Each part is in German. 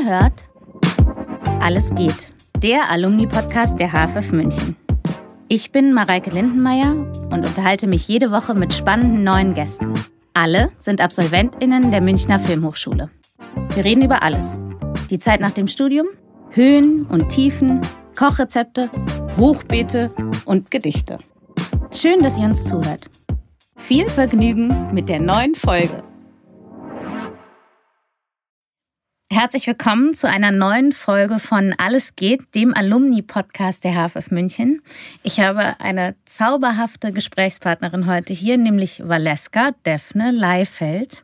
Ihr hört Alles geht, der Alumni-Podcast der HFF München. Ich bin Mareike Lindenmeier und unterhalte mich jede Woche mit spannenden neuen Gästen. Alle sind AbsolventInnen der Münchner Filmhochschule. Wir reden über alles. Die Zeit nach dem Studium, Höhen und Tiefen, Kochrezepte, Hochbeete und Gedichte. Schön, dass ihr uns zuhört. Viel Vergnügen mit der neuen Folge. Herzlich willkommen zu einer neuen Folge von Alles geht, dem Alumni-Podcast der HFF München. Ich habe eine zauberhafte Gesprächspartnerin heute hier, nämlich Valeska Defne Leifeld,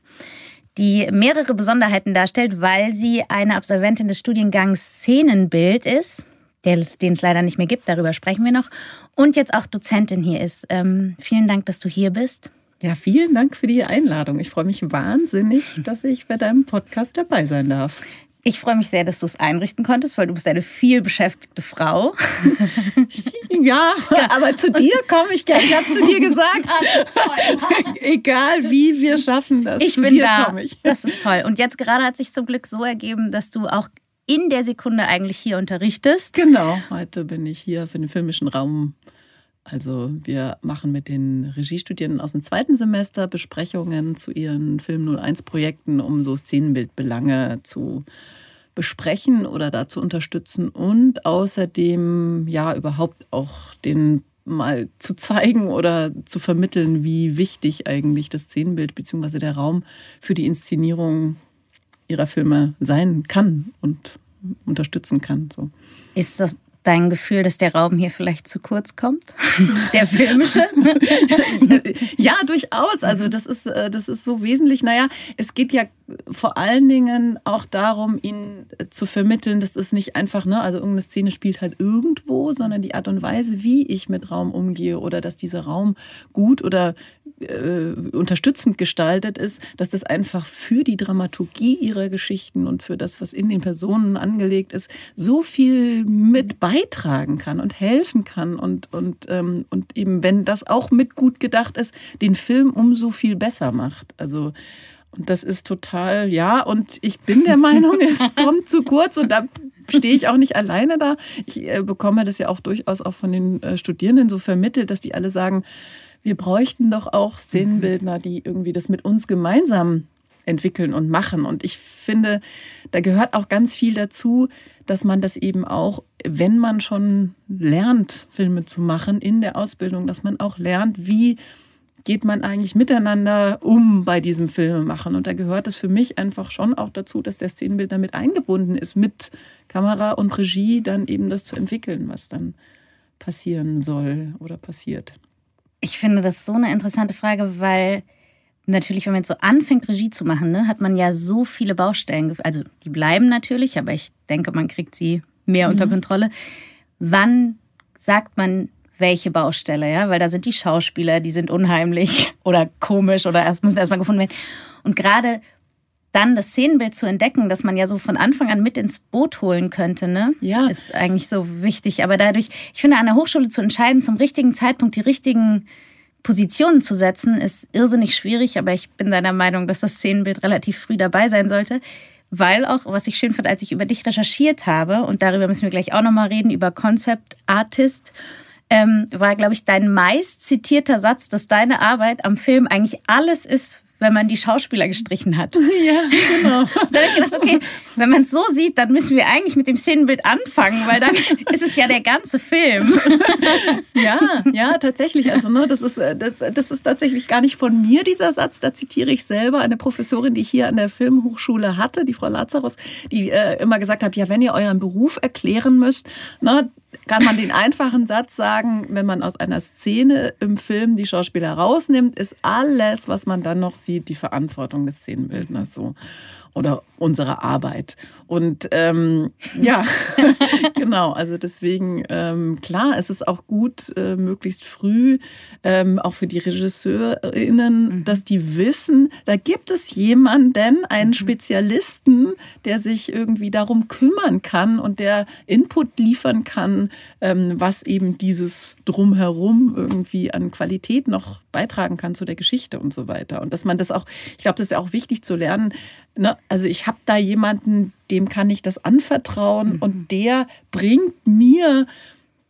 die mehrere Besonderheiten darstellt, weil sie eine Absolventin des Studiengangs Szenenbild ist, den es leider nicht mehr gibt, darüber sprechen wir noch, und jetzt auch Dozentin hier ist. Ähm, vielen Dank, dass du hier bist. Ja, vielen Dank für die Einladung. Ich freue mich wahnsinnig, dass ich bei deinem Podcast dabei sein darf. Ich freue mich sehr, dass du es einrichten konntest, weil du bist eine viel beschäftigte Frau. ja, aber zu dir komme ich gerne. Ich habe zu dir gesagt, egal wie wir schaffen das. Ich bin da. Ich. Das ist toll. Und jetzt gerade hat sich zum Glück so ergeben, dass du auch in der Sekunde eigentlich hier unterrichtest. Genau. Heute bin ich hier für den filmischen Raum also wir machen mit den Regiestudierenden aus dem zweiten Semester Besprechungen zu ihren Film 01 Projekten, um so Szenenbildbelange zu besprechen oder da zu unterstützen und außerdem ja überhaupt auch den mal zu zeigen oder zu vermitteln, wie wichtig eigentlich das Szenenbild bzw. der Raum für die Inszenierung ihrer Filme sein kann und unterstützen kann. So. Ist das dein Gefühl, dass der Raum hier vielleicht zu kurz kommt? der filmische? ja, durchaus. Also das ist, äh, das ist so wesentlich. Naja, es geht ja vor allen Dingen auch darum, ihn zu vermitteln, das ist nicht einfach, ne, also irgendeine Szene spielt halt irgendwo, sondern die Art und Weise, wie ich mit Raum umgehe oder dass dieser Raum gut oder äh, unterstützend gestaltet ist, dass das einfach für die Dramaturgie ihrer Geschichten und für das, was in den Personen angelegt ist, so viel mit beitragen kann und helfen kann und, und, ähm, und eben, wenn das auch mit gut gedacht ist, den Film umso viel besser macht. Also und das ist total, ja, und ich bin der Meinung, es kommt zu kurz und da stehe ich auch nicht alleine da. Ich äh, bekomme das ja auch durchaus auch von den äh, Studierenden so vermittelt, dass die alle sagen, wir bräuchten doch auch Szenenbildner, die irgendwie das mit uns gemeinsam entwickeln und machen. Und ich finde, da gehört auch ganz viel dazu, dass man das eben auch, wenn man schon lernt, Filme zu machen in der Ausbildung, dass man auch lernt, wie geht man eigentlich miteinander um bei diesem Filmemachen? Und da gehört es für mich einfach schon auch dazu, dass der Szenenbildner mit eingebunden ist, mit Kamera und Regie dann eben das zu entwickeln, was dann passieren soll oder passiert. Ich finde das so eine interessante Frage, weil natürlich, wenn man jetzt so anfängt, Regie zu machen, ne, hat man ja so viele Baustellen. Also die bleiben natürlich, aber ich denke, man kriegt sie mehr mhm. unter Kontrolle. Wann sagt man, welche Baustelle, ja, weil da sind die Schauspieler, die sind unheimlich oder komisch oder erst müssen erstmal gefunden werden. Und gerade dann das Szenenbild zu entdecken, dass man ja so von Anfang an mit ins Boot holen könnte, ne? Ja. Ist eigentlich so wichtig. Aber dadurch, ich finde, an der Hochschule zu entscheiden, zum richtigen Zeitpunkt die richtigen Positionen zu setzen, ist irrsinnig schwierig. Aber ich bin deiner Meinung, dass das Szenenbild relativ früh dabei sein sollte. Weil auch, was ich schön fand, als ich über dich recherchiert habe, und darüber müssen wir gleich auch nochmal reden, über Concept Artist, ähm, war, glaube ich, dein meist zitierter Satz, dass deine Arbeit am Film eigentlich alles ist, wenn man die Schauspieler gestrichen hat. Ja, genau. da habe ich gedacht, okay, wenn man es so sieht, dann müssen wir eigentlich mit dem Szenenbild anfangen, weil dann ist es ja der ganze Film. ja, ja, tatsächlich. Also, ne, das ist, äh, das, das ist tatsächlich gar nicht von mir, dieser Satz. Da zitiere ich selber eine Professorin, die ich hier an der Filmhochschule hatte, die Frau Lazarus, die äh, immer gesagt hat, ja, wenn ihr euren Beruf erklären müsst, ne, kann man den einfachen Satz sagen, wenn man aus einer Szene im Film die Schauspieler rausnimmt, ist alles, was man dann noch sieht, die Verantwortung des Szenenbildners so. Oder unsere Arbeit. Und ähm, ja, genau, also deswegen, ähm, klar, es ist auch gut, äh, möglichst früh, ähm, auch für die RegisseurInnen, mhm. dass die wissen, da gibt es jemanden, einen mhm. Spezialisten, der sich irgendwie darum kümmern kann und der Input liefern kann, ähm, was eben dieses Drumherum irgendwie an Qualität noch beitragen kann zu der Geschichte und so weiter. Und dass man das auch, ich glaube, das ist ja auch wichtig zu lernen, ne, also ich habe da jemanden, dem kann ich das anvertrauen mhm. und der bringt mir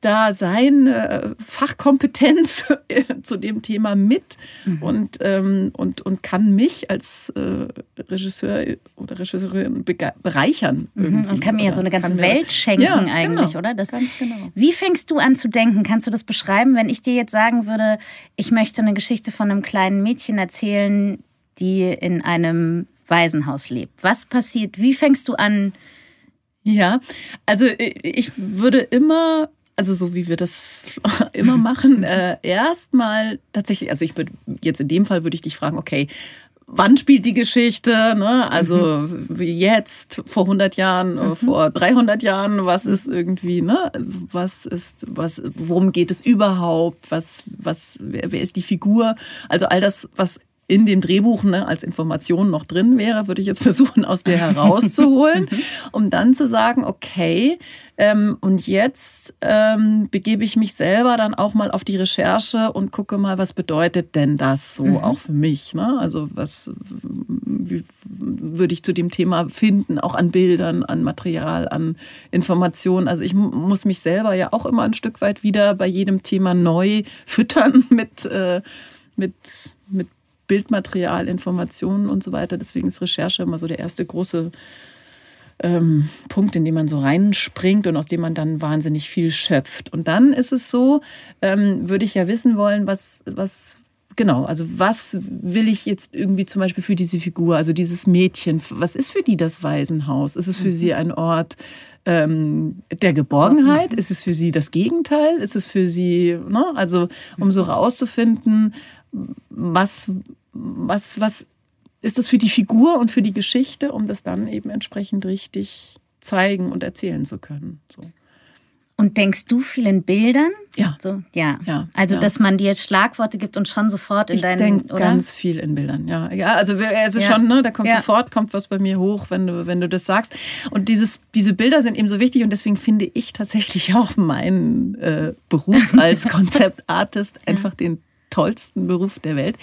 da seine Fachkompetenz zu dem Thema mit mhm. und, ähm, und, und kann mich als äh, Regisseur oder Regisseurin bereichern. Mhm. Und kann mir ja so eine ganze Welt schenken ja, eigentlich, genau, oder? Das, ganz genau. Wie fängst du an zu denken? Kannst du das beschreiben, wenn ich dir jetzt sagen würde, ich möchte eine Geschichte von einem kleinen Mädchen erzählen, die in einem Waisenhaus lebt? Was passiert? Wie fängst du an? Ja, also äh, ich würde immer also so wie wir das immer machen, äh, erstmal tatsächlich, also ich würde jetzt in dem Fall würde ich dich fragen, okay, wann spielt die Geschichte? Ne? Also mhm. wie jetzt, vor 100 Jahren, mhm. vor 300 Jahren, was ist irgendwie, ne? Was ist, was, worum geht es überhaupt? Was, was, wer, wer ist die Figur? Also all das, was in dem Drehbuch ne, als Information noch drin wäre, würde ich jetzt versuchen, aus der herauszuholen, um dann zu sagen, okay, ähm, und jetzt ähm, begebe ich mich selber dann auch mal auf die Recherche und gucke mal, was bedeutet denn das so mhm. auch für mich? Ne? Also was würde ich zu dem Thema finden, auch an Bildern, an Material, an Informationen. Also ich muss mich selber ja auch immer ein Stück weit wieder bei jedem Thema neu füttern mit, äh, mit, mit Bildmaterial, Informationen und so weiter. Deswegen ist Recherche immer so der erste große ähm, Punkt, in den man so reinspringt und aus dem man dann wahnsinnig viel schöpft. Und dann ist es so, ähm, würde ich ja wissen wollen, was, was, genau, also was will ich jetzt irgendwie zum Beispiel für diese Figur, also dieses Mädchen, was ist für die das Waisenhaus? Ist es für mhm. sie ein Ort ähm, der Geborgenheit? Ist es für sie das Gegenteil? Ist es für sie, ne? also um so rauszufinden, was, was, was ist das für die Figur und für die Geschichte, um das dann eben entsprechend richtig zeigen und erzählen zu können. So. Und denkst du viel in Bildern? Ja. So, ja. ja. Also, ja. dass man dir jetzt Schlagworte gibt und schon sofort in ich deinen. Ich denke ganz viel in Bildern, ja. Ja, also, also ja. schon, ne, da kommt sofort, kommt was bei mir hoch, wenn du, wenn du das sagst. Und dieses, diese Bilder sind eben so wichtig und deswegen finde ich tatsächlich auch meinen äh, Beruf als Konzeptartist einfach den tollsten Beruf der Welt,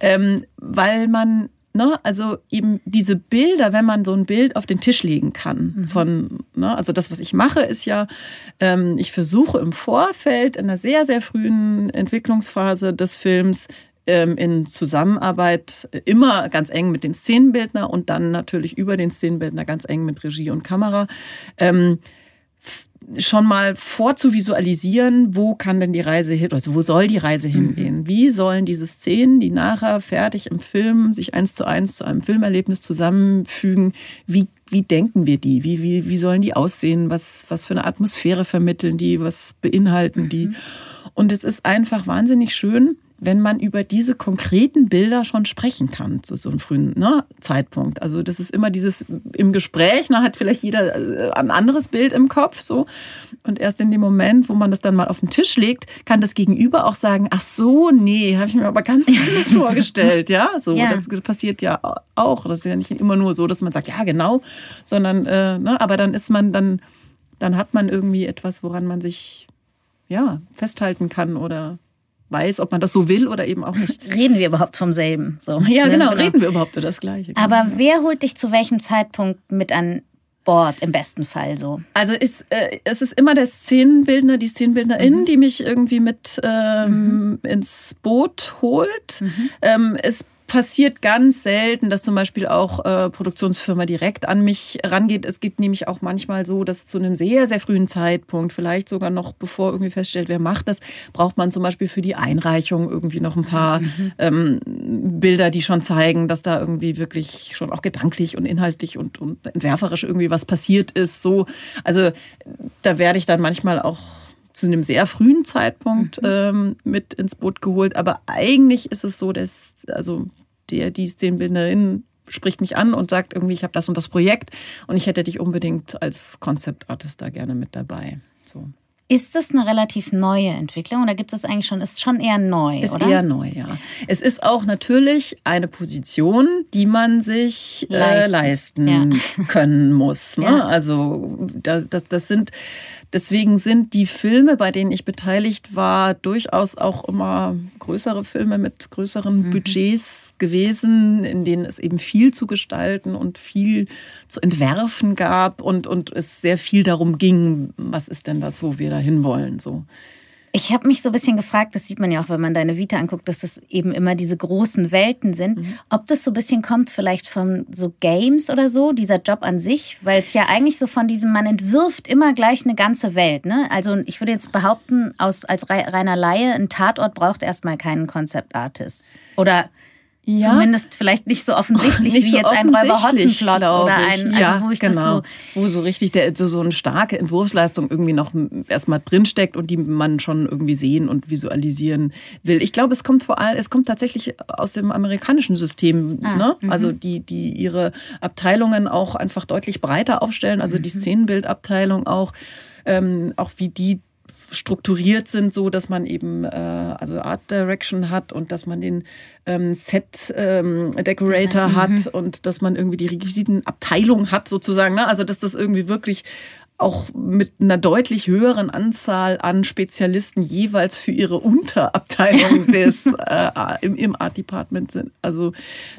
ähm, weil man Ne, also eben diese Bilder, wenn man so ein Bild auf den Tisch legen kann, mhm. von, ne, also das, was ich mache, ist ja, ähm, ich versuche im Vorfeld in einer sehr, sehr frühen Entwicklungsphase des Films ähm, in Zusammenarbeit immer ganz eng mit dem Szenenbildner und dann natürlich über den Szenenbildner ganz eng mit Regie und Kamera. Ähm, schon mal vorzuvisualisieren, wo kann denn die Reise hin, also wo soll die Reise mhm. hingehen? Wie sollen diese Szenen, die nachher fertig im Film sich eins zu eins zu einem Filmerlebnis zusammenfügen, wie, wie denken wir die? Wie, wie, wie sollen die aussehen? Was, was für eine Atmosphäre vermitteln die? Was beinhalten die? Mhm. Und es ist einfach wahnsinnig schön, wenn man über diese konkreten Bilder schon sprechen kann zu so einem frühen ne, Zeitpunkt. Also das ist immer dieses im Gespräch, ne, hat vielleicht jeder äh, ein anderes Bild im Kopf so und erst in dem Moment, wo man das dann mal auf den Tisch legt, kann das Gegenüber auch sagen, ach so, nee, habe ich mir aber ganz anders vorgestellt, ja, so ja. das passiert ja auch. Das ist ja nicht immer nur so, dass man sagt, ja genau, sondern äh, ne, aber dann ist man dann dann hat man irgendwie etwas, woran man sich ja festhalten kann oder weiß, ob man das so will oder eben auch nicht. Reden wir überhaupt vom selben? So, ja, ne? genau, genau, reden wir überhaupt über das Gleiche. Genau. Aber wer holt dich zu welchem Zeitpunkt mit an Bord im besten Fall so? Also ist, äh, es ist immer der Szenenbildner, die Szenenbildnerin, mhm. die mich irgendwie mit ähm, mhm. ins Boot holt. Mhm. Ähm, es passiert ganz selten, dass zum Beispiel auch äh, Produktionsfirma direkt an mich rangeht. Es geht nämlich auch manchmal so, dass zu einem sehr, sehr frühen Zeitpunkt, vielleicht sogar noch bevor irgendwie feststellt, wer macht das, braucht man zum Beispiel für die Einreichung irgendwie noch ein paar mhm. ähm, Bilder, die schon zeigen, dass da irgendwie wirklich schon auch gedanklich und inhaltlich und, und entwerferisch irgendwie was passiert ist. So, also da werde ich dann manchmal auch zu einem sehr frühen Zeitpunkt mhm. ähm, mit ins Boot geholt. Aber eigentlich ist es so, dass also der, die Szenenbildnerin spricht mich an und sagt irgendwie, ich habe das und das Projekt und ich hätte dich unbedingt als Konzeptartist da gerne mit dabei. So. Ist das eine relativ neue Entwicklung oder gibt es eigentlich schon, ist schon eher neu, ist oder? eher neu, ja. Es ist auch natürlich eine Position, die man sich leisten, äh, leisten ja. können muss. Ne? Ja. Also das, das, das sind deswegen sind die Filme, bei denen ich beteiligt war, durchaus auch immer größere Filme mit größeren mhm. Budgets gewesen, in denen es eben viel zu gestalten und viel zu entwerfen gab und, und es sehr viel darum ging, was ist denn das, wo wir da hinwollen, so. Ich habe mich so ein bisschen gefragt, das sieht man ja auch, wenn man deine Vita anguckt, dass das eben immer diese großen Welten sind. Mhm. Ob das so ein bisschen kommt, vielleicht von so Games oder so, dieser Job an sich, weil es ja eigentlich so von diesem, man entwirft immer gleich eine ganze Welt. Ne? Also ich würde jetzt behaupten, aus, als reiner Laie, ein Tatort braucht erstmal keinen Concept Artist. Oder ja. Zumindest vielleicht nicht so offensichtlich nicht wie so jetzt ein Räuber Hotzenplotz oder ein, also ja, wo ich genau. das so wo so richtig der so, so eine starke Entwurfsleistung irgendwie noch erstmal drinsteckt und die man schon irgendwie sehen und visualisieren will. Ich glaube, es kommt vor allem, es kommt tatsächlich aus dem amerikanischen System, ah, ne? Mhm. Also die die ihre Abteilungen auch einfach deutlich breiter aufstellen, also die mhm. Szenenbildabteilung auch ähm, auch wie die strukturiert sind, so dass man eben äh, also Art Direction hat und dass man den ähm, Set ähm, Decorator hat mhm. und dass man irgendwie die Requisitenabteilung hat sozusagen. Ne? Also dass das irgendwie wirklich auch mit einer deutlich höheren Anzahl an Spezialisten jeweils für ihre Unterabteilung des, äh, im, im Art Department sind. Also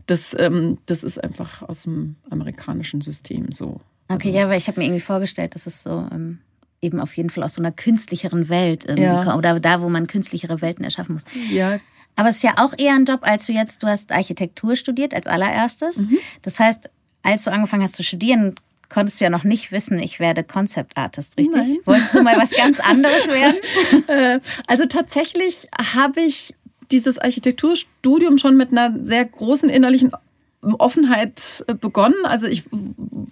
das, ähm, das ist einfach aus dem amerikanischen System so. Okay, also, ja, weil ich habe mir irgendwie vorgestellt, dass es so ähm, eben auf jeden Fall aus so einer künstlicheren Welt ähm, ja. oder da, wo man künstlichere Welten erschaffen muss. Ja. Aber es ist ja auch eher ein Job, als du jetzt, du hast Architektur studiert als allererstes. Mhm. Das heißt, als du angefangen hast zu studieren, konntest du ja noch nicht wissen, ich werde Concept Artist, richtig? Nein. Wolltest du mal was ganz anderes werden? Äh, also tatsächlich habe ich dieses Architekturstudium schon mit einer sehr großen innerlichen Offenheit äh, begonnen. Also ich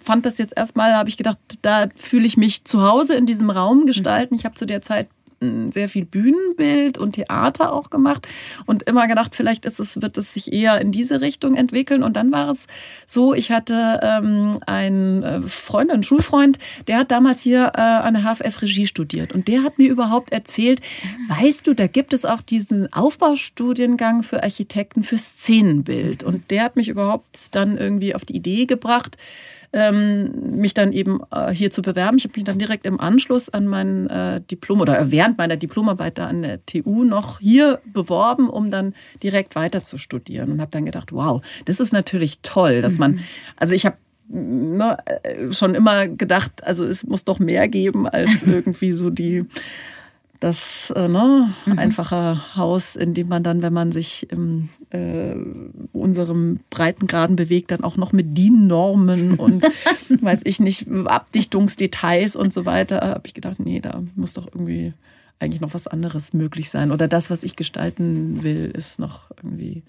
fand das jetzt erstmal, habe ich gedacht, da fühle ich mich zu Hause in diesem Raum gestalten. Ich habe zu der Zeit sehr viel Bühnenbild und Theater auch gemacht und immer gedacht, vielleicht ist es, wird es sich eher in diese Richtung entwickeln. Und dann war es so, ich hatte ähm, einen äh, Freund, einen Schulfreund, der hat damals hier äh, an der HFF Regie studiert und der hat mir überhaupt erzählt, weißt du, da gibt es auch diesen Aufbaustudiengang für Architekten für Szenenbild. Und der hat mich überhaupt dann irgendwie auf die Idee gebracht, ähm, mich dann eben äh, hier zu bewerben. Ich habe mich dann direkt im Anschluss an mein äh, Diplom oder während meiner Diplomarbeit da an der TU noch hier beworben, um dann direkt weiter zu studieren und habe dann gedacht, wow, das ist natürlich toll, dass man, mhm. also ich habe ne, äh, schon immer gedacht, also es muss doch mehr geben als irgendwie so die das äh, ne, mhm. einfache Haus, in dem man dann, wenn man sich im äh, unserem Breitengraden bewegt, dann auch noch mit DIN-Normen und weiß ich nicht, Abdichtungsdetails und so weiter, habe ich gedacht, nee, da muss doch irgendwie eigentlich noch was anderes möglich sein. Oder das, was ich gestalten will, ist noch irgendwie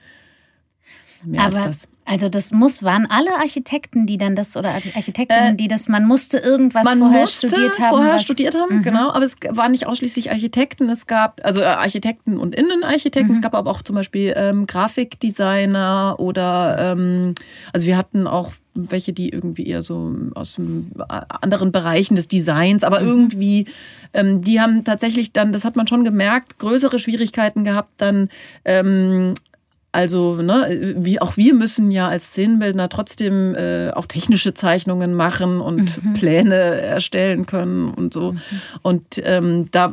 mehr Aber als was. Also das muss, waren alle Architekten, die dann das, oder Architektinnen, äh, die das, man musste irgendwas man vorher musste studiert haben. vorher was, studiert haben, mhm. genau. Aber es waren nicht ausschließlich Architekten. Es gab, also äh, Architekten und Innenarchitekten. Mhm. Es gab aber auch zum Beispiel ähm, Grafikdesigner oder, ähm, also wir hatten auch welche, die irgendwie eher so aus anderen Bereichen des Designs, aber mhm. irgendwie, ähm, die haben tatsächlich dann, das hat man schon gemerkt, größere Schwierigkeiten gehabt, dann ähm, also, ne, wie auch wir müssen ja als Szenenbildner trotzdem äh, auch technische Zeichnungen machen und mhm. Pläne erstellen können und so. Mhm. Und ähm, da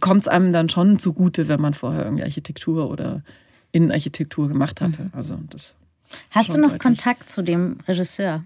kommt es einem dann schon zugute, wenn man vorher irgendwie Architektur oder Innenarchitektur gemacht hatte. Mhm. Also das Hast du noch deutlich. Kontakt zu dem Regisseur?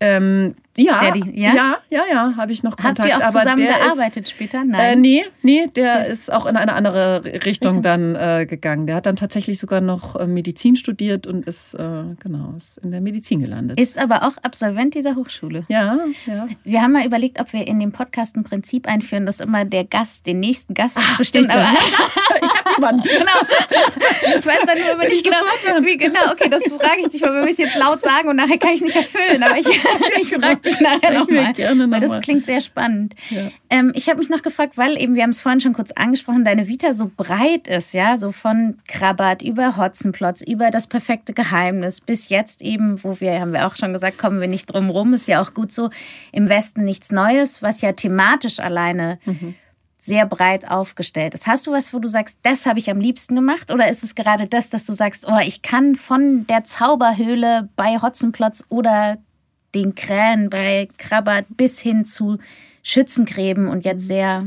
Ähm, ja, die, ja, ja, ja, ja habe ich noch Kontakt. Habt ihr auch zusammen gearbeitet ist, später? Nein. Äh, nee, nee, der ist auch in eine andere Richtung dann äh, gegangen. Der hat dann tatsächlich sogar noch äh, Medizin studiert und ist, äh, genau, ist in der Medizin gelandet. Ist aber auch Absolvent dieser Hochschule. Ja, ja. Wir haben mal überlegt, ob wir in dem Podcast ein Prinzip einführen, dass immer der Gast den nächsten Gast Ach, bestimmt. Aber, ich jemanden. genau. Ich weiß dann nur immer nicht genau, wie genau. Okay, das frage ich dich, weil wir müssen jetzt laut sagen und nachher kann ich es nicht erfüllen. Aber ich, ich frage dich nachher nochmal. Gerne weil das klingt sehr spannend. Ja. Ähm, ich habe mich noch gefragt, weil eben, wir haben es vorhin schon kurz angesprochen, deine Vita so breit ist, ja, so von Krabat über Hotzenplotz, über das perfekte Geheimnis, bis jetzt eben, wo wir, haben wir auch schon gesagt, kommen wir nicht drum rum, ist ja auch gut so, im Westen nichts Neues, was ja thematisch alleine mhm sehr breit aufgestellt ist. Hast du was, wo du sagst, das habe ich am liebsten gemacht? Oder ist es gerade das, dass du sagst, oh, ich kann von der Zauberhöhle bei Hotzenplotz oder den Krähen bei Krabbert bis hin zu Schützengräben und jetzt sehr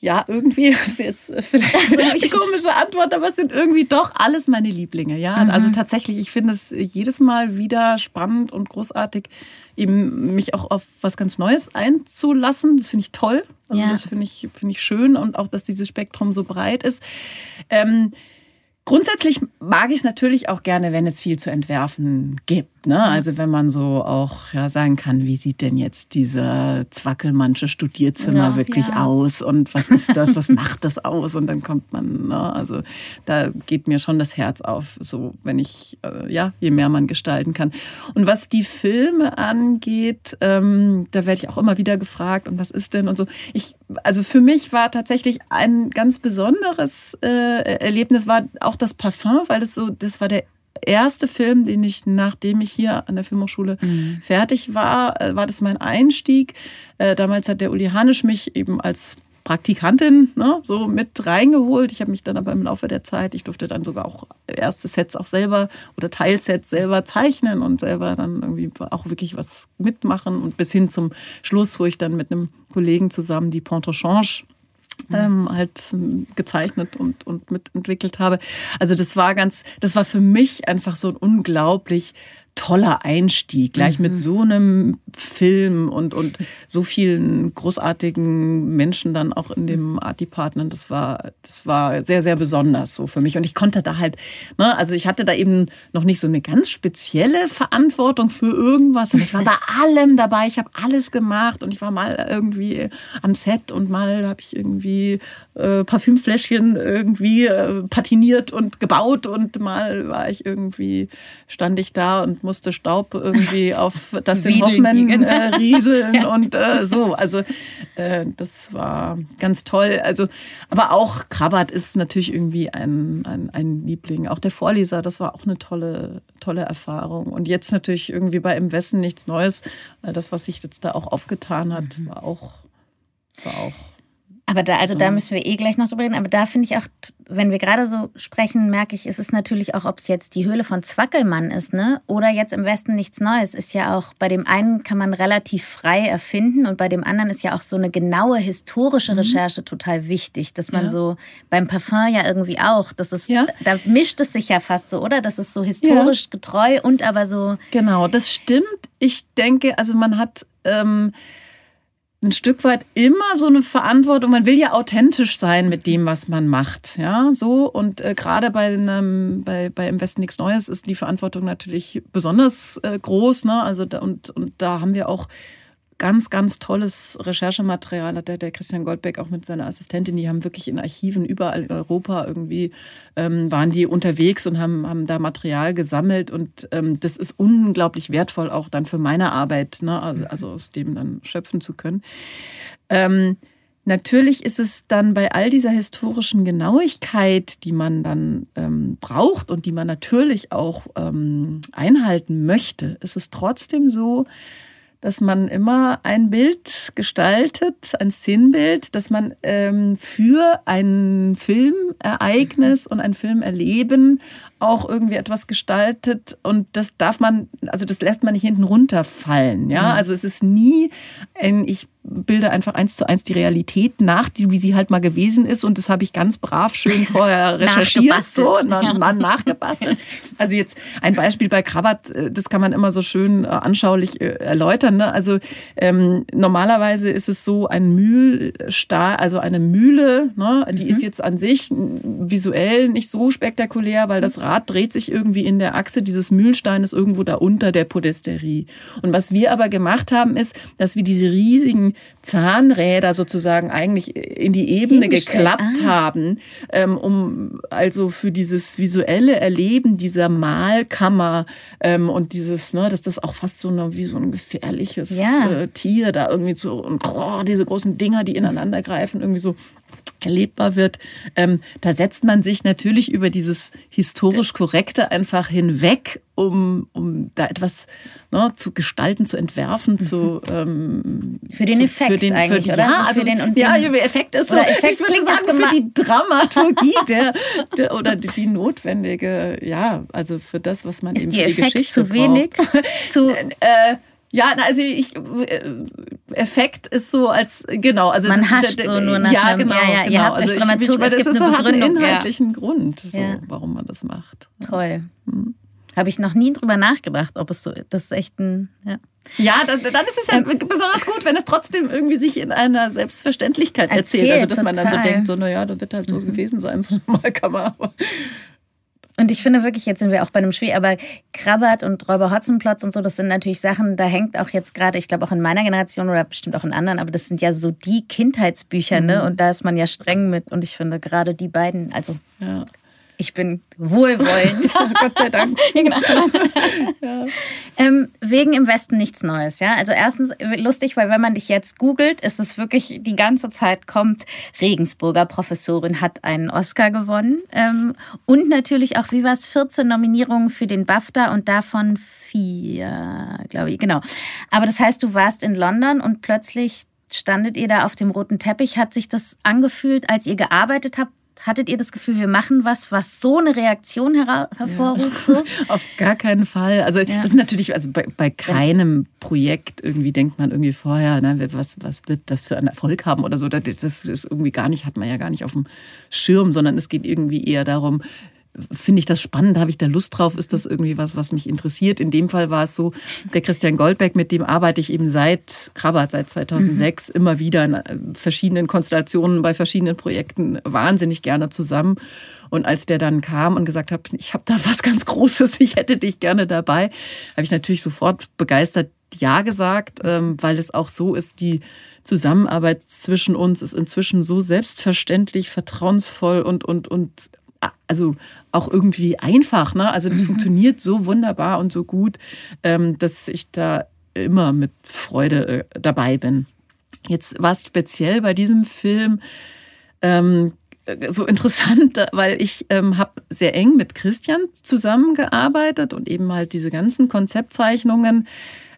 ja, irgendwie ist jetzt vielleicht so eine komische Antwort, aber es sind irgendwie doch alles meine Lieblinge. Ja, mhm. also tatsächlich, ich finde es jedes Mal wieder spannend und großartig, eben mich auch auf was ganz Neues einzulassen. Das finde ich toll. Also ja. Das finde ich, finde ich schön und auch, dass dieses Spektrum so breit ist. Ähm, Grundsätzlich mag ich es natürlich auch gerne, wenn es viel zu entwerfen gibt. Ne? Mhm. Also wenn man so auch ja, sagen kann, wie sieht denn jetzt dieser Zwackelmannsche Studierzimmer ja, wirklich ja. aus und was ist das, was macht das aus? Und dann kommt man, ne? also da geht mir schon das Herz auf, so wenn ich, äh, ja, je mehr man gestalten kann. Und was die Filme angeht, ähm, da werde ich auch immer wieder gefragt, und was ist denn und so. Ich, also für mich war tatsächlich ein ganz besonderes äh, Erlebnis, war auch auch das Parfum, weil es so, das war der erste Film, den ich, nachdem ich hier an der Filmhochschule mhm. fertig war, äh, war das mein Einstieg. Äh, damals hat der Uli Hanisch mich eben als Praktikantin ne, so mit reingeholt. Ich habe mich dann aber im Laufe der Zeit, ich durfte dann sogar auch erste Sets auch selber oder Teilsets selber zeichnen und selber dann irgendwie auch wirklich was mitmachen und bis hin zum Schluss, wo ich dann mit einem Kollegen zusammen die Pontrechange ähm, halt gezeichnet und, und mitentwickelt habe. Also das war ganz, das war für mich einfach so ein unglaublich toller Einstieg, gleich mhm. mit so einem Film und, und so vielen großartigen Menschen dann auch in dem Art Department. Das war, das war sehr, sehr besonders so für mich. Und ich konnte da halt, ne, also ich hatte da eben noch nicht so eine ganz spezielle Verantwortung für irgendwas. Und ich war bei allem dabei. Ich habe alles gemacht und ich war mal irgendwie am Set und mal habe ich irgendwie äh, Parfümfläschchen irgendwie äh, patiniert und gebaut und mal war ich irgendwie, stand ich da und musste Staub irgendwie auf das den Hoffmann äh, rieseln ja. und äh, so. Also äh, das war ganz toll. Also, aber auch Krabat ist natürlich irgendwie ein, ein, ein Liebling. Auch der Vorleser, das war auch eine tolle, tolle Erfahrung. Und jetzt natürlich irgendwie bei Im Westen nichts Neues. weil Das, was sich jetzt da auch aufgetan hat, mhm. war auch, war auch aber da, also so. da müssen wir eh gleich noch drüber reden. Aber da finde ich auch, wenn wir gerade so sprechen, merke ich, ist es natürlich auch, ob es jetzt die Höhle von Zwackelmann ist, ne? Oder jetzt im Westen nichts Neues. Ist ja auch, bei dem einen kann man relativ frei erfinden und bei dem anderen ist ja auch so eine genaue historische mhm. Recherche total wichtig. Dass man ja. so beim Parfum ja irgendwie auch, das ist, ja. da mischt es sich ja fast so, oder? Das ist so historisch ja. getreu und aber so. Genau, das stimmt. Ich denke, also man hat. Ähm, ein Stück weit immer so eine Verantwortung. Man will ja authentisch sein mit dem, was man macht, ja, so und äh, gerade bei einem, bei bei Im Westen nichts Neues ist die Verantwortung natürlich besonders äh, groß, ne? Also da, und und da haben wir auch ganz, ganz tolles Recherchematerial hat der, der Christian Goldbeck auch mit seiner Assistentin. Die haben wirklich in Archiven überall in Europa irgendwie ähm, waren die unterwegs und haben, haben da Material gesammelt. Und ähm, das ist unglaublich wertvoll auch dann für meine Arbeit, ne? also, mhm. also aus dem dann schöpfen zu können. Ähm, Natürlich ist es dann bei all dieser historischen Genauigkeit, die man dann ähm, braucht und die man natürlich auch ähm, einhalten möchte, ist es trotzdem so, dass man immer ein Bild gestaltet, ein Szenenbild, dass man ähm, für ein Filmereignis und ein Filmerleben auch irgendwie etwas gestaltet und das darf man, also das lässt man nicht hinten runterfallen. Ja, mhm. also es ist nie ein, ich bilde einfach eins zu eins die Realität nach, die, wie sie halt mal gewesen ist. Und das habe ich ganz brav schön vorher recherchiert. so, und dann ja. nachgebastelt. Also jetzt ein Beispiel bei Krabat, äh, das kann man immer so schön äh, anschaulich äh, erläutern. Ne? Also ähm, normalerweise ist es so ein Mühlstahl, also eine Mühle, ne? die mhm. ist jetzt an sich visuell nicht so spektakulär, weil das Rad dreht sich irgendwie in der Achse dieses Mühlsteines irgendwo da unter der Podesterie. Und was wir aber gemacht haben, ist, dass wir diese riesigen Zahnräder sozusagen eigentlich in die Ebene geklappt ah. haben, ähm, um also für dieses visuelle Erleben dieser Malkammer ähm, und dieses, ne, dass das auch fast so eine, wie so ein gefährliches ja. äh, Tier da irgendwie so und oh, diese großen Dinger, die ineinander greifen, irgendwie so erlebbar wird. Ähm, da setzt man sich natürlich über dieses historisch Korrekte einfach hinweg, um, um da etwas ne, zu gestalten, zu entwerfen, zu mhm. ähm, für den Effekt für den, eigentlich, für oder? Ja, also, den, und ja, den, Effekt ist so. Effekt ich würde sagen für die Dramaturgie der, der oder die, die, notwendige, ja, also für das, was man ist eben die für Effekt die Geschichte zu wenig, zu äh, ja, also ich, äh, Effekt ist so als genau, also man hascht so nur nach ja, einem, genau, ja, ja, genau. Ihr habt also euch Dramaturg, es gibt es eine hat einen Begründung. Ja. inhaltlichen Grund, so, Ja. warum man das macht. Toll. Hm. Habe ich noch nie drüber nachgedacht, ob es so Das ist echt ein. Ja. Ja, dann, dann ist es ja besonders gut, wenn es trotzdem irgendwie sich in einer Selbstverständlichkeit erzählt. Erzählt, Also, dass man dann so total. denkt, so, naja, das wird halt so gewesen sein, so normal kann man aber. Und ich finde wirklich, jetzt sind wir auch bei einem Spiel, aber Krabbert und Räuber Hotzenplotz und so, das sind natürlich Sachen, da hängt auch jetzt gerade, ich glaube auch in meiner Generation oder bestimmt auch in anderen, aber das sind ja so die Kindheitsbücher, ne? Und da ist man ja streng mit. Und ich finde gerade die beiden, also Ja. Ich bin wohlwollend. Gott sei Dank. Ja, genau. ähm, wegen im Westen nichts Neues, ja. Also erstens lustig, weil wenn man dich jetzt googelt, ist es wirklich die ganze Zeit kommt Regensburger Professorin hat einen Oscar gewonnen ähm, und natürlich auch wie war es 14 Nominierungen für den BAFTA und davon vier, glaube ich, genau. Aber das heißt, du warst in London und plötzlich standet ihr da auf dem roten Teppich. Hat sich das angefühlt, als ihr gearbeitet habt? Hattet ihr das Gefühl, wir machen was, was so eine Reaktion hervorruft? So? Auf gar keinen Fall. Also Ja. das ist natürlich, also bei, bei keinem Projekt irgendwie denkt man irgendwie vorher, ne, was, was wird das für einen Erfolg haben oder so. Das ist irgendwie gar nicht, hat man ja gar nicht auf dem Schirm, sondern es geht irgendwie eher darum, finde ich das spannend, habe ich da Lust drauf, ist das irgendwie was, was mich interessiert. In dem Fall war es so, der Christian Goldbeck, mit dem arbeite ich eben seit Krabbert, seit 2006, immer wieder in äh, verschiedenen Konstellationen, bei verschiedenen Projekten wahnsinnig gerne zusammen. Und als der dann kam und gesagt hat, ich habe da was ganz Großes, ich hätte dich gerne dabei, habe ich natürlich sofort begeistert Ja gesagt, ähm, weil es auch so ist, die Zusammenarbeit zwischen uns ist inzwischen so selbstverständlich, vertrauensvoll und, und, und also auch irgendwie einfach. Ne? Also das funktioniert so wunderbar und so gut, ähm, dass ich da immer mit Freude äh, dabei bin. Jetzt war es speziell bei diesem Film ähm, so interessant, weil ich ähm, habe sehr eng mit Christian zusammengearbeitet und eben halt diese ganzen Konzeptzeichnungen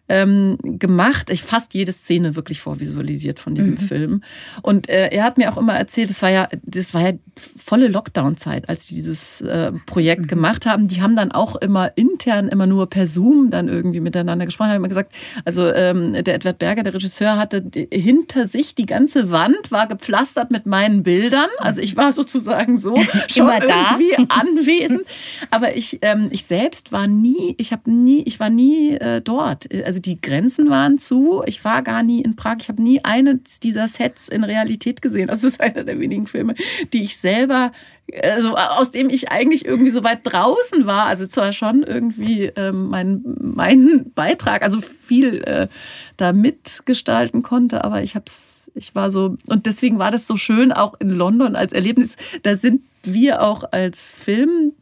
ähm, gemacht. Ich fast jede Szene wirklich vorvisualisiert von diesem Film. Und äh, er hat mir auch immer erzählt, das war ja, das war ja volle Lockdown-Zeit, als die dieses äh, Projekt gemacht haben. Die haben dann auch immer intern immer nur per Zoom dann irgendwie miteinander gesprochen. Haben immer gesagt, also ähm, der Edward Berger, der Regisseur, hatte hinter sich die ganze Wand war gepflastert mit meinen Bildern. Also ich war sozusagen so schon irgendwie anwesend. Aber ich, ähm, ich selbst war nie, ich habe nie, ich war nie äh, dort. Also die Grenzen waren zu. Ich war gar nie in Prag. Ich habe nie eines dieser Sets in Realität gesehen. Das ist einer der wenigen Filme, die ich selber also aus dem ich eigentlich irgendwie so weit draußen war, also zwar schon irgendwie ähm, mein, mein Beitrag, also viel äh, da mitgestalten konnte, aber ich hab's, ich war so, und deswegen war das so schön, auch in London als Erlebnis. Da sind wir auch als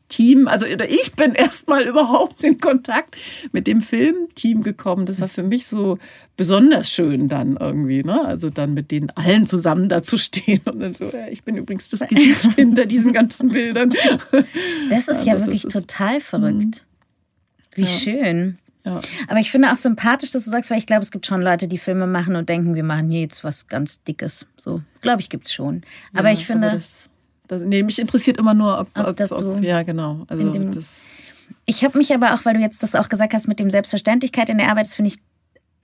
Filmteam, also oder ich bin erstmal überhaupt in Kontakt mit dem Filmteam gekommen. Das war für mich so besonders schön dann irgendwie, ne? Also dann mit denen allen zusammen da zu stehen und dann so, ja, ich bin übrigens das Gesicht hinter diesen ganzen Bildern. Das ist Also ja wirklich ist- total verrückt. Wie Ja. schön. Ja. Aber ich finde auch sympathisch, dass du sagst, weil ich glaube, es gibt schon Leute, die Filme machen und denken, wir machen hier jetzt was ganz Dickes. So, glaube ich, gibt's schon. Aber Ja, ich finde, das, das, nee, mich interessiert immer nur, ob, Ob ob, ob, ja genau. Also dem- das, ich habe mich aber auch, weil du jetzt das auch gesagt hast mit dem Selbstverständlichkeit in der Arbeit, das finde ich,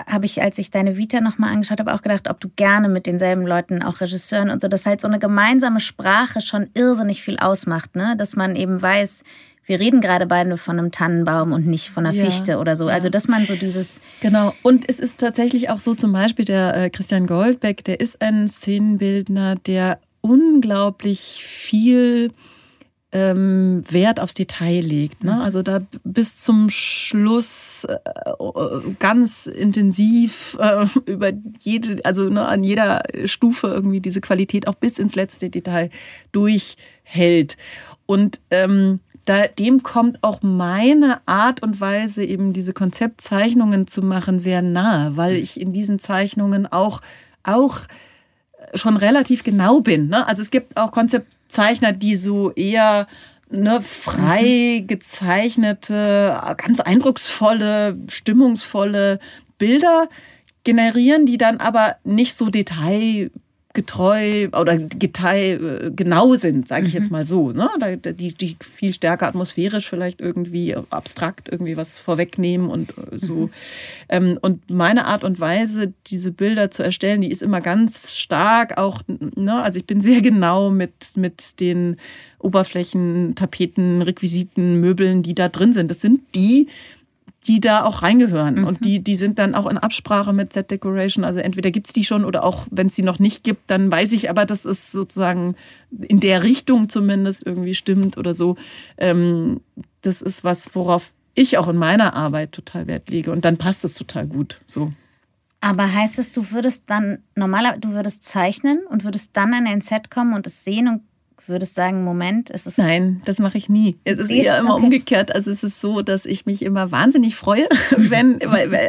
habe ich, als ich deine Vita nochmal angeschaut habe, auch gedacht, ob du gerne mit denselben Leuten, auch Regisseuren und so, dass halt so eine gemeinsame Sprache schon irrsinnig viel ausmacht, ne? Dass man eben weiß, wir reden gerade beide von einem Tannenbaum und nicht von einer Ja, Fichte oder so. Also, dass man so dieses, Genau. Und es ist tatsächlich auch so, zum Beispiel der äh, Christian Goldbeck, der ist ein Szenenbildner, der unglaublich viel ähm, Wert aufs Detail legt. Ne? Also da bis zum Schluss äh, ganz intensiv äh, über jede, also ne, an jeder Stufe irgendwie diese Qualität auch bis ins letzte Detail durchhält. Und ähm, da, dem kommt auch meine Art und Weise, eben diese Konzeptzeichnungen zu machen, sehr nahe, weil ich in diesen Zeichnungen auch, auch schon relativ genau bin. Ne? Also es gibt auch Konzeptzeichner, die so eher ne, frei gezeichnete, ganz eindrucksvolle, stimmungsvolle Bilder generieren, die dann aber nicht so detail getreu oder detail äh, genau sind, sage ich mhm. jetzt mal so. Ne? Die, die viel stärker atmosphärisch vielleicht irgendwie abstrakt irgendwie was vorwegnehmen und äh, so. Mhm. Ähm, und meine Art und Weise, diese Bilder zu erstellen, die ist immer ganz stark auch, ne? also ich bin sehr genau mit, mit den Oberflächen, Tapeten, Requisiten, Möbeln, die da drin sind. Das sind die, die da auch reingehören. Mhm. Und die, die sind dann auch in Absprache mit Set Decoration. Also entweder gibt es die schon oder auch wenn es sie noch nicht gibt, dann weiß ich aber, dass es sozusagen in der Richtung zumindest irgendwie stimmt oder so. Ähm, das ist was, worauf ich auch in meiner Arbeit total Wert lege. Und dann passt es total gut. So. Aber heißt es, du würdest dann normalerweise, du würdest zeichnen und würdest dann an ein Set kommen und es sehen und würdest sagen, Moment, ist es. Nein, das mache ich nie. Es ist eher immer okay. umgekehrt. Also es ist so, dass ich mich immer wahnsinnig freue, wenn,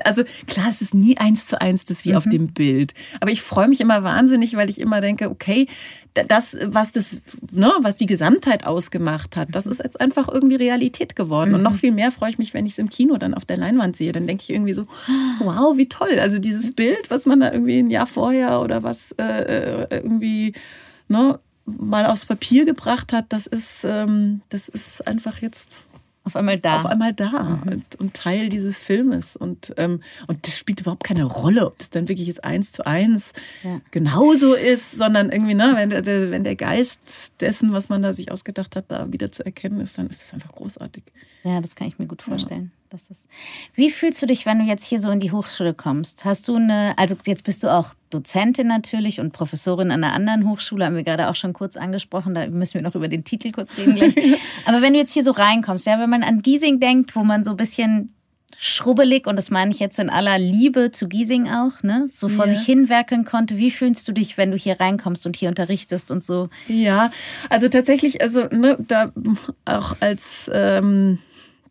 also klar, es ist nie eins zu eins das wie mhm. auf dem Bild. Aber ich freue mich immer wahnsinnig, weil ich immer denke, okay, das, was das, ne, was die Gesamtheit ausgemacht hat, das ist jetzt einfach irgendwie Realität geworden. Mhm. Und noch viel mehr freue ich mich, wenn ich es im Kino dann auf der Leinwand sehe. Dann denke ich irgendwie so, wow, wie toll. Also dieses Bild, was man da irgendwie ein Jahr vorher oder was äh, äh irgendwie, ne, mal aufs Papier gebracht hat, das ist, ähm, das ist einfach jetzt auf einmal da. Auf einmal da mhm. und, und, Teil dieses Filmes. Und, ähm, und das spielt überhaupt keine Rolle, ob das dann wirklich jetzt eins zu eins ja. genauso ist, sondern irgendwie, ne, wenn der, wenn der Geist dessen, was man da sich ausgedacht hat, da wieder zu erkennen ist, dann ist es einfach großartig. Ja, das kann ich mir gut vorstellen. Ja. Das ist Wie fühlst du dich, wenn du jetzt hier so in die Hochschule kommst? Hast du eine, also jetzt bist du auch Dozentin natürlich und Professorin an einer anderen Hochschule, haben wir gerade auch schon kurz angesprochen, da müssen wir noch über den Titel kurz reden gleich. Aber wenn du jetzt hier so reinkommst, ja, wenn man an Giesing denkt, wo man so ein bisschen schrubbelig, und das meine ich jetzt in aller Liebe zu Giesing auch, ne, so vor ja. sich hinwerkeln konnte. Wie fühlst du dich, wenn du hier reinkommst und hier unterrichtest und so? Ja, also tatsächlich, also ne, da auch als ähm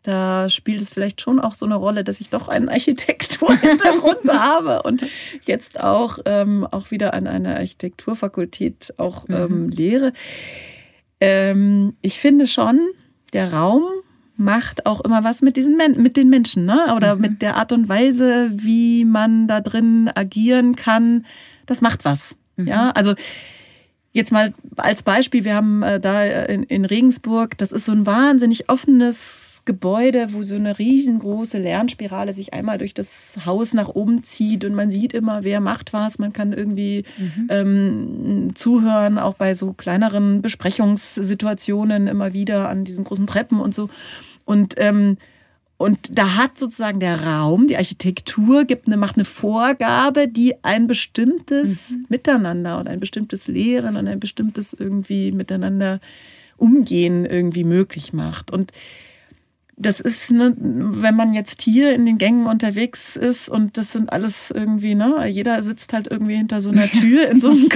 da spielt es vielleicht schon auch so eine Rolle, dass ich doch einen Architekturhintergrund habe und jetzt auch, ähm, auch wieder an einer Architekturfakultät auch mhm. ähm, lehre. Ähm, ich finde schon, der Raum macht auch immer was mit diesen Men mit den Menschen, ne? Oder mhm. mit der Art und Weise, wie man da drin agieren kann. Das macht was. Mhm. Ja, also jetzt mal als Beispiel, wir haben äh, da in, in Regensburg, das ist so ein wahnsinnig offenes Gebäude, wo so eine riesengroße Lernspirale sich einmal durch das Haus nach oben zieht und man sieht immer, wer macht was. Man kann irgendwie mhm. ähm, zuhören, auch bei so kleineren Besprechungssituationen immer wieder an diesen großen Treppen und so. Und ähm, und da hat sozusagen der Raum, die Architektur, gibt eine, macht eine Vorgabe, die ein bestimmtes mhm. Miteinander und ein bestimmtes Lehren und ein bestimmtes irgendwie miteinander umgehen irgendwie möglich macht. Und das ist, ne, wenn man jetzt hier in den Gängen unterwegs ist und das sind alles irgendwie, ne, jeder sitzt halt irgendwie hinter so einer Tür in so einem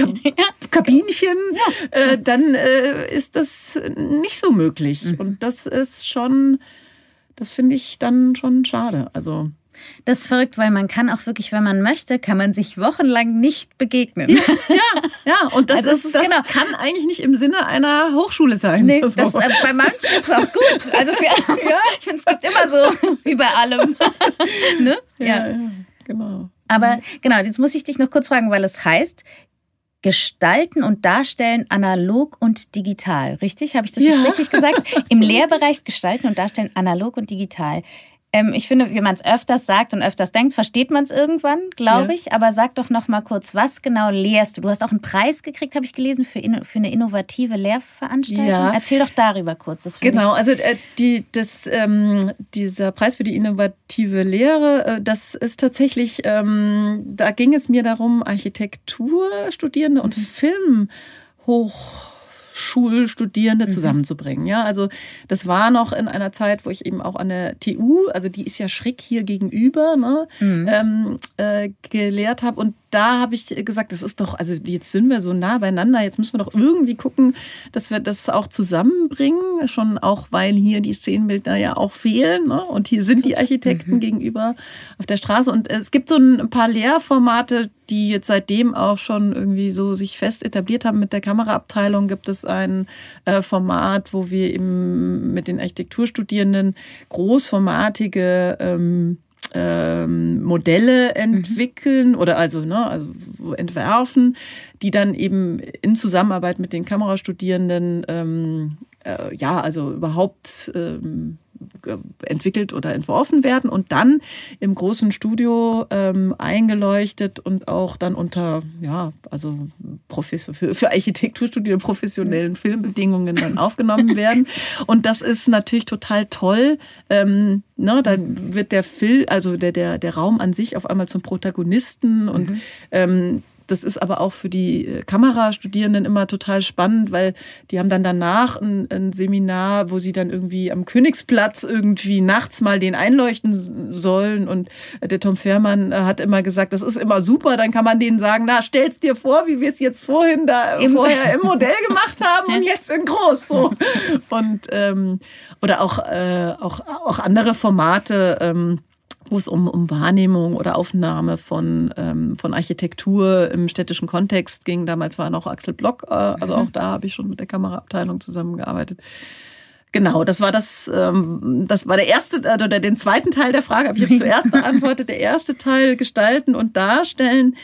Kabinchen, äh, dann äh, ist das nicht so möglich. Mhm. Und das ist schon, das finde ich dann schon schade. Also das ist verrückt, weil man kann auch wirklich, wenn man möchte, kann man sich wochenlang nicht begegnen. Ja, ja, ja. und das, also ist, das genau. kann eigentlich nicht im Sinne einer Hochschule sein. Nee, so. das, äh, bei manchen ist es auch gut. Also für, ja. ich finde, es gibt immer so, wie bei allem. ne? ja. ja, genau. Aber genau, jetzt muss ich dich noch kurz fragen, weil es heißt, Gestalten und Darstellen analog und digital. Richtig? Habe ich das ja. jetzt richtig gesagt? Im Lehrbereich Gestalten und Darstellen analog und digital. Ähm, ich finde, wie man es öfters sagt und öfters denkt, versteht man es irgendwann, glaube ja. ich. Aber sag doch noch mal kurz, was genau lehrst du? Du hast auch einen Preis gekriegt, habe ich gelesen, für, für eine innovative Lehrveranstaltung. Ja. Erzähl doch darüber kurz. genau, also äh, die, das, ähm, dieser Preis für die innovative Lehre, äh, das ist tatsächlich, ähm, da ging es mir darum, Architekturstudierende und mhm. Film hoch Schulstudierende mhm. zusammenzubringen. Ja, also das war noch in einer Zeit, wo ich eben auch an der TU, also die ist ja schräg hier gegenüber, ne, mhm. ähm, äh, gelehrt habe und da habe ich gesagt, das ist doch, also jetzt sind wir so nah beieinander, jetzt müssen wir doch irgendwie gucken, dass wir das auch zusammenbringen, schon auch, weil hier die Szenenbilder ja auch fehlen ne? und hier sind die Architekten mhm. gegenüber auf der Straße und es gibt so ein paar Lehrformate, die jetzt seitdem auch schon irgendwie so sich fest etabliert haben. Mit der Kameraabteilung gibt es ein äh, Format, wo wir eben mit den Architekturstudierenden großformatige ähm, ähm, Modelle entwickeln mhm. oder also, ne, also entwerfen, die dann eben in Zusammenarbeit mit den Kamerastudierenden ähm, äh, ja, also überhaupt ähm, entwickelt oder entworfen werden und dann im großen Studio ähm, eingeleuchtet und auch dann unter, ja, also Professor für, für Architekturstudien professionellen Filmbedingungen dann aufgenommen werden. Und das ist natürlich total toll. Ähm, ne, dann wird der Film, also der, der, der Raum an sich auf einmal zum Protagonisten und mhm. ähm, das ist aber auch für die äh, Kamerastudierenden immer total spannend, weil die haben dann danach ein, ein, Seminar, wo sie dann irgendwie am Königsplatz irgendwie nachts mal den einleuchten sollen. Und der Tom Fehrmann äh, hat immer gesagt, das ist immer super, dann kann man denen sagen, na, stell's dir vor, wie wir es jetzt vorhin da Im vorher im Modell gemacht haben und jetzt in groß. So. Und ähm, oder auch, äh, auch, auch andere Formate. Ähm, wo es um, um Wahrnehmung oder Aufnahme von, ähm, von Architektur im städtischen Kontext ging. Damals war noch Axel Block, äh, also mhm. auch da habe ich schon mit der Kameraabteilung zusammengearbeitet. Genau, das war das, ähm, das war der erste, oder den zweiten Teil der Frage habe ich jetzt zuerst beantwortet. Der erste Teil gestalten und darstellen.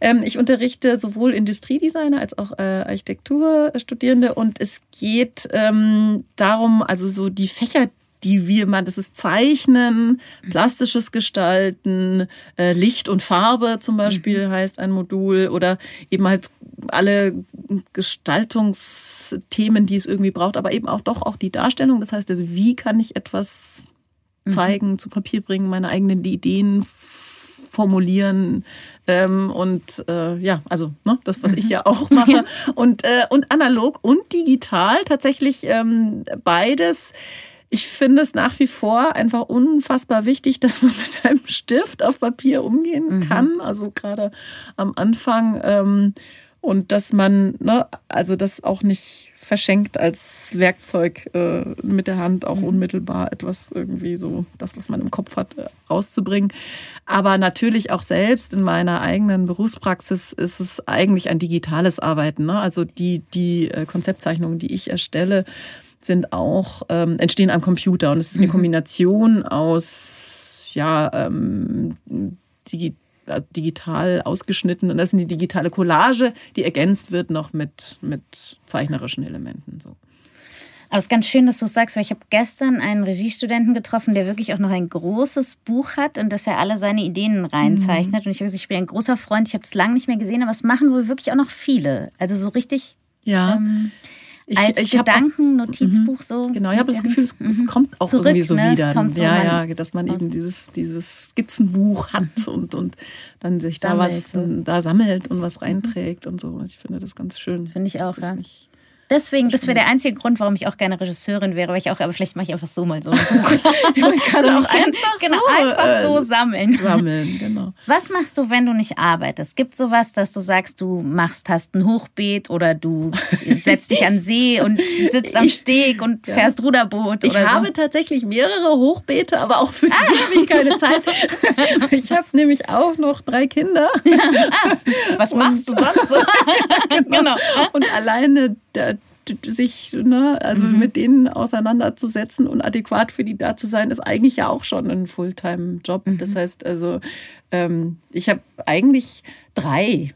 Ähm, ich unterrichte sowohl Industriedesigner als auch äh, Architekturstudierende und es geht ähm, darum, also so die Fächer, die wir man, das ist Zeichnen, plastisches Gestalten, äh, Licht und Farbe zum Beispiel mhm. heißt ein Modul oder eben halt alle Gestaltungsthemen, die es irgendwie braucht, aber eben auch doch auch die Darstellung. Das heißt also, wie kann ich etwas mhm. zeigen, mhm. zu Papier bringen, meine eigenen Ideen formulieren ähm, und äh, ja, also ne, das, was ich mhm. ja auch mache und, äh, und analog und digital tatsächlich ähm, beides ich finde es nach wie vor einfach unfassbar wichtig, dass man mit einem Stift auf Papier umgehen mhm. kann. Also gerade am Anfang. Ähm, und dass man, ne, also das auch nicht verschenkt als Werkzeug äh, mit der Hand auch mhm. unmittelbar etwas irgendwie so, das, was man im Kopf hat, äh, rauszubringen. Aber natürlich auch selbst in meiner eigenen Berufspraxis ist es eigentlich ein digitales Arbeiten. Ne? Also die, die äh, Konzeptzeichnungen, die ich erstelle, sind auch, ähm, entstehen am Computer. Und es ist eine mhm. Kombination aus, ja, ähm, digi äh, digital ausgeschnitten. Und das ist eine digitale Collage, die ergänzt wird noch mit, mit zeichnerischen Elementen. So. Aber es ist ganz schön, dass du es sagst, weil ich habe gestern einen Regiestudenten getroffen, der wirklich auch noch ein großes Buch hat und dass er alle seine Ideen reinzeichnet. Mhm. Und ich, ich bin ein großer Freund, ich habe es lange nicht mehr gesehen, aber es machen wohl wirklich auch noch viele. Also so richtig. Ja. Ähm, ich, als ich Gedanken-Notizbuch mhm. so. Genau, ich habe das Gefühl, es, mhm. kommt auch Zurück, irgendwie so ne? wieder. So ja, ja, dass man eben dieses, dieses Skizzenbuch hat mhm. und, und dann sich sammelt, da was so. da sammelt und was reinträgt und so. Ich finde das ganz schön. Finde ich auch, ja. Nicht, Deswegen, das wäre der einzige Grund, warum ich auch gerne Regisseurin wäre, weil ich auch, aber vielleicht mache ich einfach so mal so ein Buch. Man kann so auch einfach, genau, so, einfach so sammeln. Sammeln, genau. Was machst du, wenn du nicht arbeitest? Gibt sowas, dass du sagst, du machst, hast ein Hochbeet oder du setzt dich an See und sitzt am Steg und ja. fährst Ruderboot? Ich oder habe so? tatsächlich mehrere Hochbeete, aber auch für die ah. habe ich keine Zeit. Ich habe nämlich auch noch drei Kinder. Ah. Was machst und, du sonst so? genau. genau. Und alleine der sich ne, also mhm. mit denen auseinanderzusetzen und adäquat für die da zu sein, ist eigentlich ja auch schon ein Fulltime-Job. Mhm. Das heißt also, ähm, ich habe eigentlich drei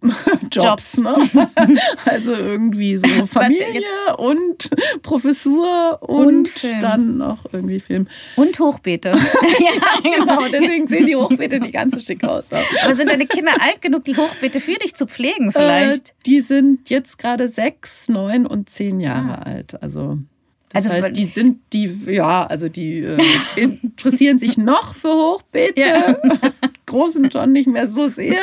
Jobs. Jobs. Ne? Also irgendwie so Familie und Professur und, und dann noch irgendwie Film. Und Hochbeete. ja, genau. Deswegen sehen die Hochbeete nicht ganz so schick aus. Aber sind deine Kinder alt genug, die Hochbeete für dich zu pflegen vielleicht? Äh, die sind jetzt gerade sechs, neun und zehn Jahre ah. alt. Also das also, heißt, die sind die, ja, also die äh, interessieren sich noch für Hochbeete. Ja. Großen schon nicht mehr so sehr.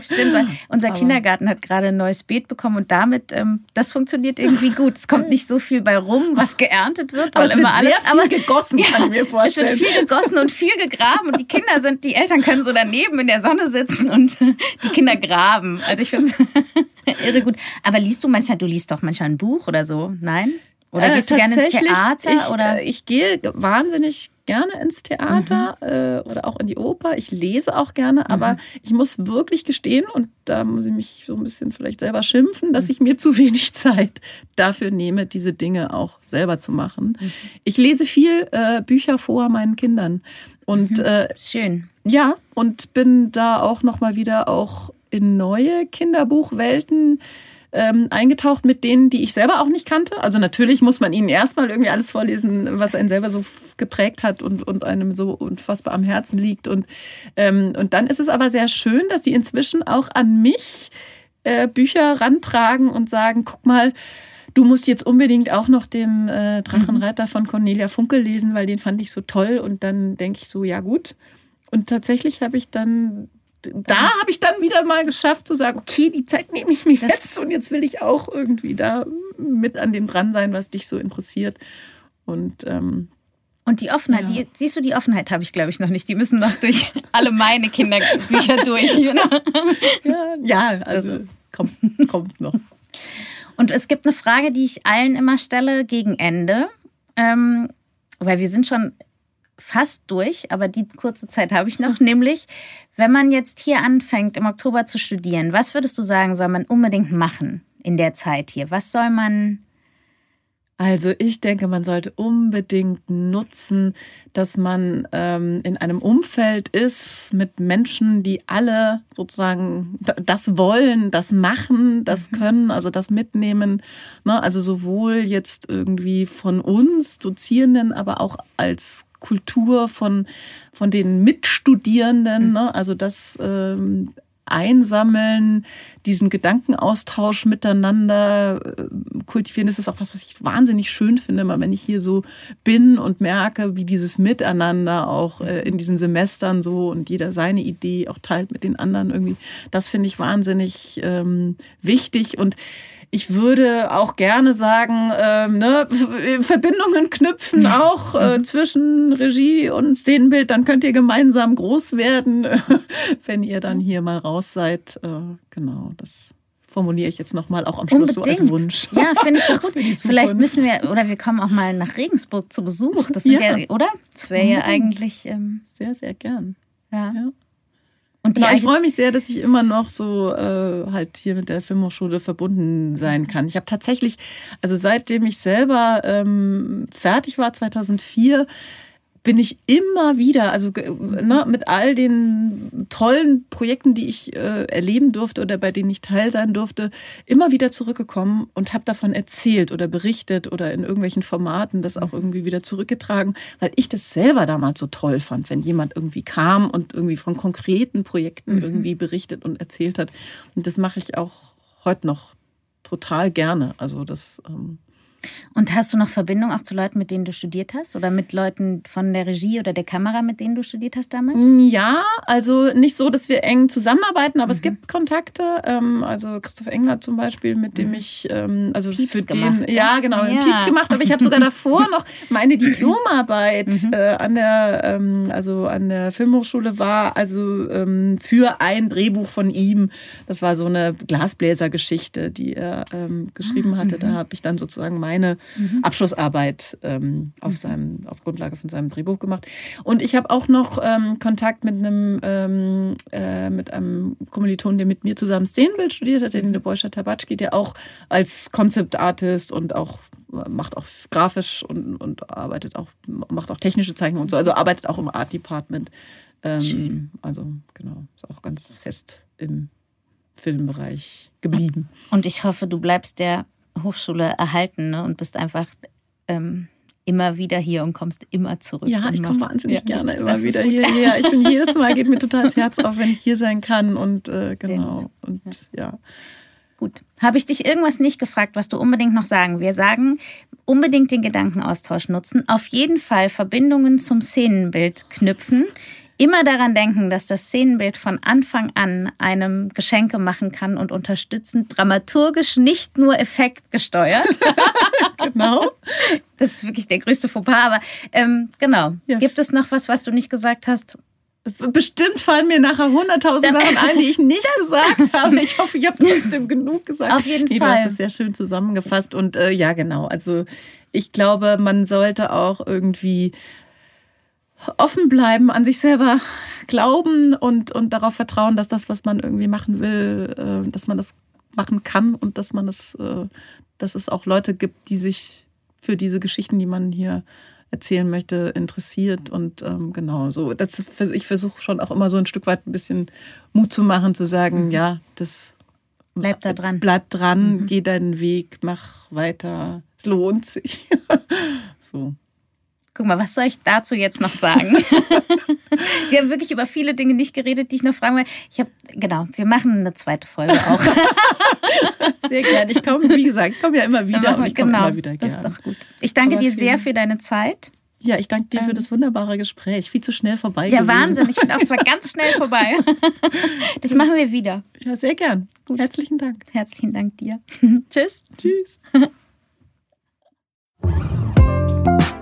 Stimmt, weil unser aber Kindergarten hat gerade ein neues Beet bekommen und damit, ähm, das funktioniert irgendwie gut. Es kommt nicht so viel bei rum, was geerntet wird, weil immer alles aber, gegossen, ja, kann ich mir vorstellen. Es wird viel gegossen und viel gegraben und die Kinder sind, die Eltern können so daneben in der Sonne sitzen und die Kinder graben. Also ich finde es irre gut. Aber liest du manchmal, du liest doch manchmal ein Buch oder so? Nein? Oder äh, gehst du gerne ins Theater? Ich, oder? Äh, ich gehe wahnsinnig gerne ins Theater mhm. äh, oder auch in die Oper. Ich lese auch gerne, aber mhm. ich muss wirklich gestehen, und da muss ich mich so ein bisschen vielleicht selber schimpfen, dass mhm. ich mir zu wenig Zeit dafür nehme, diese Dinge auch selber zu machen. Mhm. Ich lese viel äh, Bücher vor meinen Kindern. Und mhm. äh, schön. Ja, und bin da auch nochmal wieder auch in neue Kinderbuchwelten ähm, eingetaucht mit denen, die ich selber auch nicht kannte. Also natürlich muss man ihnen erstmal irgendwie alles vorlesen, was einen selber so geprägt hat und, und einem so unfassbar am Herzen liegt. Und, ähm, und dann ist es aber sehr schön, dass sie inzwischen auch an mich äh, Bücher rantragen und sagen, guck mal, du musst jetzt unbedingt auch noch den äh, Drachenreiter von Cornelia Funkel lesen, weil den fand ich so toll. Und dann denke ich so, ja gut. Und tatsächlich habe ich dann da habe ich dann wieder mal geschafft zu sagen, okay, die Zeit nehme ich mir jetzt und jetzt will ich auch irgendwie da mit an dem dran sein, was dich so interessiert. Und ähm, und die Offenheit, ja. die, siehst du, die Offenheit habe ich, glaube ich, noch nicht. Die müssen noch durch alle meine Kinderbücher durch. Know? ja, ja, also kommt, kommt noch. Und es gibt eine Frage, die ich allen immer stelle gegen Ende, ähm, weil wir sind schon fast durch, aber die kurze Zeit habe ich noch, nämlich, wenn man jetzt hier anfängt, im Oktober zu studieren, was würdest du sagen, soll man unbedingt machen in der Zeit hier? Was soll man also ich denke, man sollte unbedingt nutzen, dass man ähm, in einem Umfeld ist mit Menschen, die alle sozusagen das wollen, das machen, das mhm. können, also das mitnehmen. Ne? Also sowohl jetzt irgendwie von uns Dozierenden, aber auch als Kultur von, von den Mitstudierenden, mhm. ne? also das ähm, Einsammeln, diesen Gedankenaustausch miteinander äh, kultivieren. Das ist auch was, was ich wahnsinnig schön finde, immer wenn ich hier so bin und merke, wie dieses Miteinander auch äh, in diesen Semestern so und jeder seine Idee auch teilt mit den anderen irgendwie. Das finde ich wahnsinnig ähm, wichtig und ich würde auch gerne sagen, ähm, ne, Verbindungen knüpfen auch äh, zwischen Regie und Szenenbild. Dann könnt ihr gemeinsam groß werden, wenn ihr dann hier mal raus seid. Äh, genau, das formuliere ich jetzt nochmal auch am Schluss Unbedingt. so als Wunsch. Ja, finde ich doch gut. Vielleicht müssen wir, oder wir kommen auch mal nach Regensburg zu Besuch. Das sind ja, ja oder? Das wäre ja eigentlich. Ähm, sehr, sehr gern. ja. ja. Und genau, ich freue mich sehr, dass ich immer noch so äh, halt hier mit der Filmhochschule verbunden sein kann. Ich habe tatsächlich, also seitdem ich selber ähm, fertig war, 2004, bin ich immer wieder, also ne, mit all den tollen Projekten, die ich äh, erleben durfte oder bei denen ich teil sein durfte, immer wieder zurückgekommen und habe davon erzählt oder berichtet oder in irgendwelchen Formaten das auch irgendwie wieder zurückgetragen, weil ich das selber damals so toll fand, wenn jemand irgendwie kam und irgendwie von konkreten Projekten mhm. irgendwie berichtet und erzählt hat. Und das mache ich auch heute noch total gerne. Also das ähm, und hast du noch Verbindung auch zu Leuten, mit denen du studiert hast? Oder mit Leuten von der Regie oder der Kamera, mit denen du studiert hast damals? Mm, ja, also nicht so, dass wir eng zusammenarbeiten, aber mhm. es gibt Kontakte. Ähm, also Christoph Engler zum Beispiel, mit dem mhm. ich, ähm, also Pieps für gemacht, den, ja genau, ja. Pieps gemacht, aber ich habe sogar davor noch meine Diplomarbeit mhm. äh, an der, ähm, also an der Filmhochschule war, also ähm, für ein Drehbuch von ihm. Das war so eine Glasbläsergeschichte, die er ähm, geschrieben ah, hatte. Da mhm. habe ich dann sozusagen mein meine mhm. Abschlussarbeit ähm, auf, mhm. seinem, auf Grundlage von seinem Drehbuch gemacht. Und ich habe auch noch ähm, Kontakt mit einem, ähm, äh, mit einem Kommiliton, der mit mir zusammen Szenenbild studiert hat, den Debojscha Tabatschki, der auch als Concept Artist und auch äh, macht auch grafisch und, und arbeitet auch, macht auch technische Zeichnungen und so, also arbeitet auch im Art Department. Ähm, also genau, ist auch ganz fest im Filmbereich geblieben. Und ich hoffe, du bleibst der Hochschule erhalten ne? und bist einfach ähm, immer wieder hier und kommst immer zurück. Ja, ich komme wahnsinnig ja. gerne immer wieder hierher. Ich bin jedes Mal, geht mir total das Herz auf, wenn ich hier sein kann und äh, genau. Und ja. Gut. Habe ich dich irgendwas nicht gefragt, was du unbedingt noch sagen? Wir sagen, unbedingt den Gedankenaustausch nutzen, auf jeden Fall Verbindungen zum Szenenbild knüpfen immer daran denken, dass das Szenenbild von Anfang an einem Geschenke machen kann und unterstützend, dramaturgisch nicht nur effektgesteuert. genau. Das ist wirklich der größte Fauxpas, aber ähm, genau. Ja. Gibt es noch was, was du nicht gesagt hast? Bestimmt fallen mir nachher hunderttausend Sachen ein, die ich nicht gesagt habe. Ich hoffe, ich habe trotzdem genug gesagt. Auf jeden nee, Fall. Du hast es sehr schön zusammengefasst. Und äh, ja, genau. Also ich glaube, man sollte auch irgendwie offen bleiben, an sich selber glauben und, und darauf vertrauen, dass das, was man irgendwie machen will, äh, dass man das machen kann und dass man es, äh, dass es auch Leute gibt, die sich für diese Geschichten, die man hier erzählen möchte, interessiert. Und ähm, genau so. Das, ich versuche schon auch immer so ein Stück weit ein bisschen Mut zu machen, zu sagen, mhm. ja, das Bleib da dran. Bleib dran, mhm. geh deinen Weg, mach weiter. Es lohnt sich. so. Guck mal, was soll ich dazu jetzt noch sagen? wir haben wirklich über viele Dinge nicht geredet, die ich noch fragen will. Ich habe, genau, wir machen eine zweite Folge auch. sehr gerne. Ich komme, wie gesagt, ich komme ja immer wieder. und ich genau, immer wieder gerne. das ist doch gut. Ich danke Aber dir sehr für deine Zeit. Ja, ich danke dir ähm, für das wunderbare Gespräch. Viel zu schnell vorbei. Ja, gewesen. Wahnsinn. Ich finde auch, es war ganz schnell vorbei. Das machen wir wieder. Ja, sehr gern. Gut. Herzlichen Dank. Herzlichen Dank dir. Tschüss. Tschüss.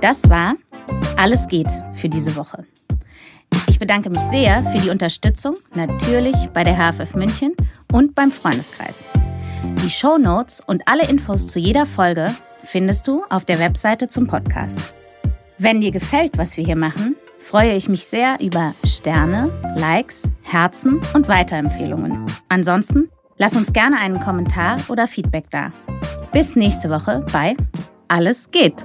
Das war Alles geht für diese Woche. Ich bedanke mich sehr für die Unterstützung, natürlich bei der HFF München und beim Freundeskreis. Die Show Notes und alle Infos zu jeder Folge findest du auf der Webseite zum Podcast. Wenn dir gefällt, was wir hier machen, freue ich mich sehr über Sterne, Likes, Herzen und Weiterempfehlungen. Ansonsten lass uns gerne einen Kommentar oder Feedback da. Bis nächste Woche bei Alles geht.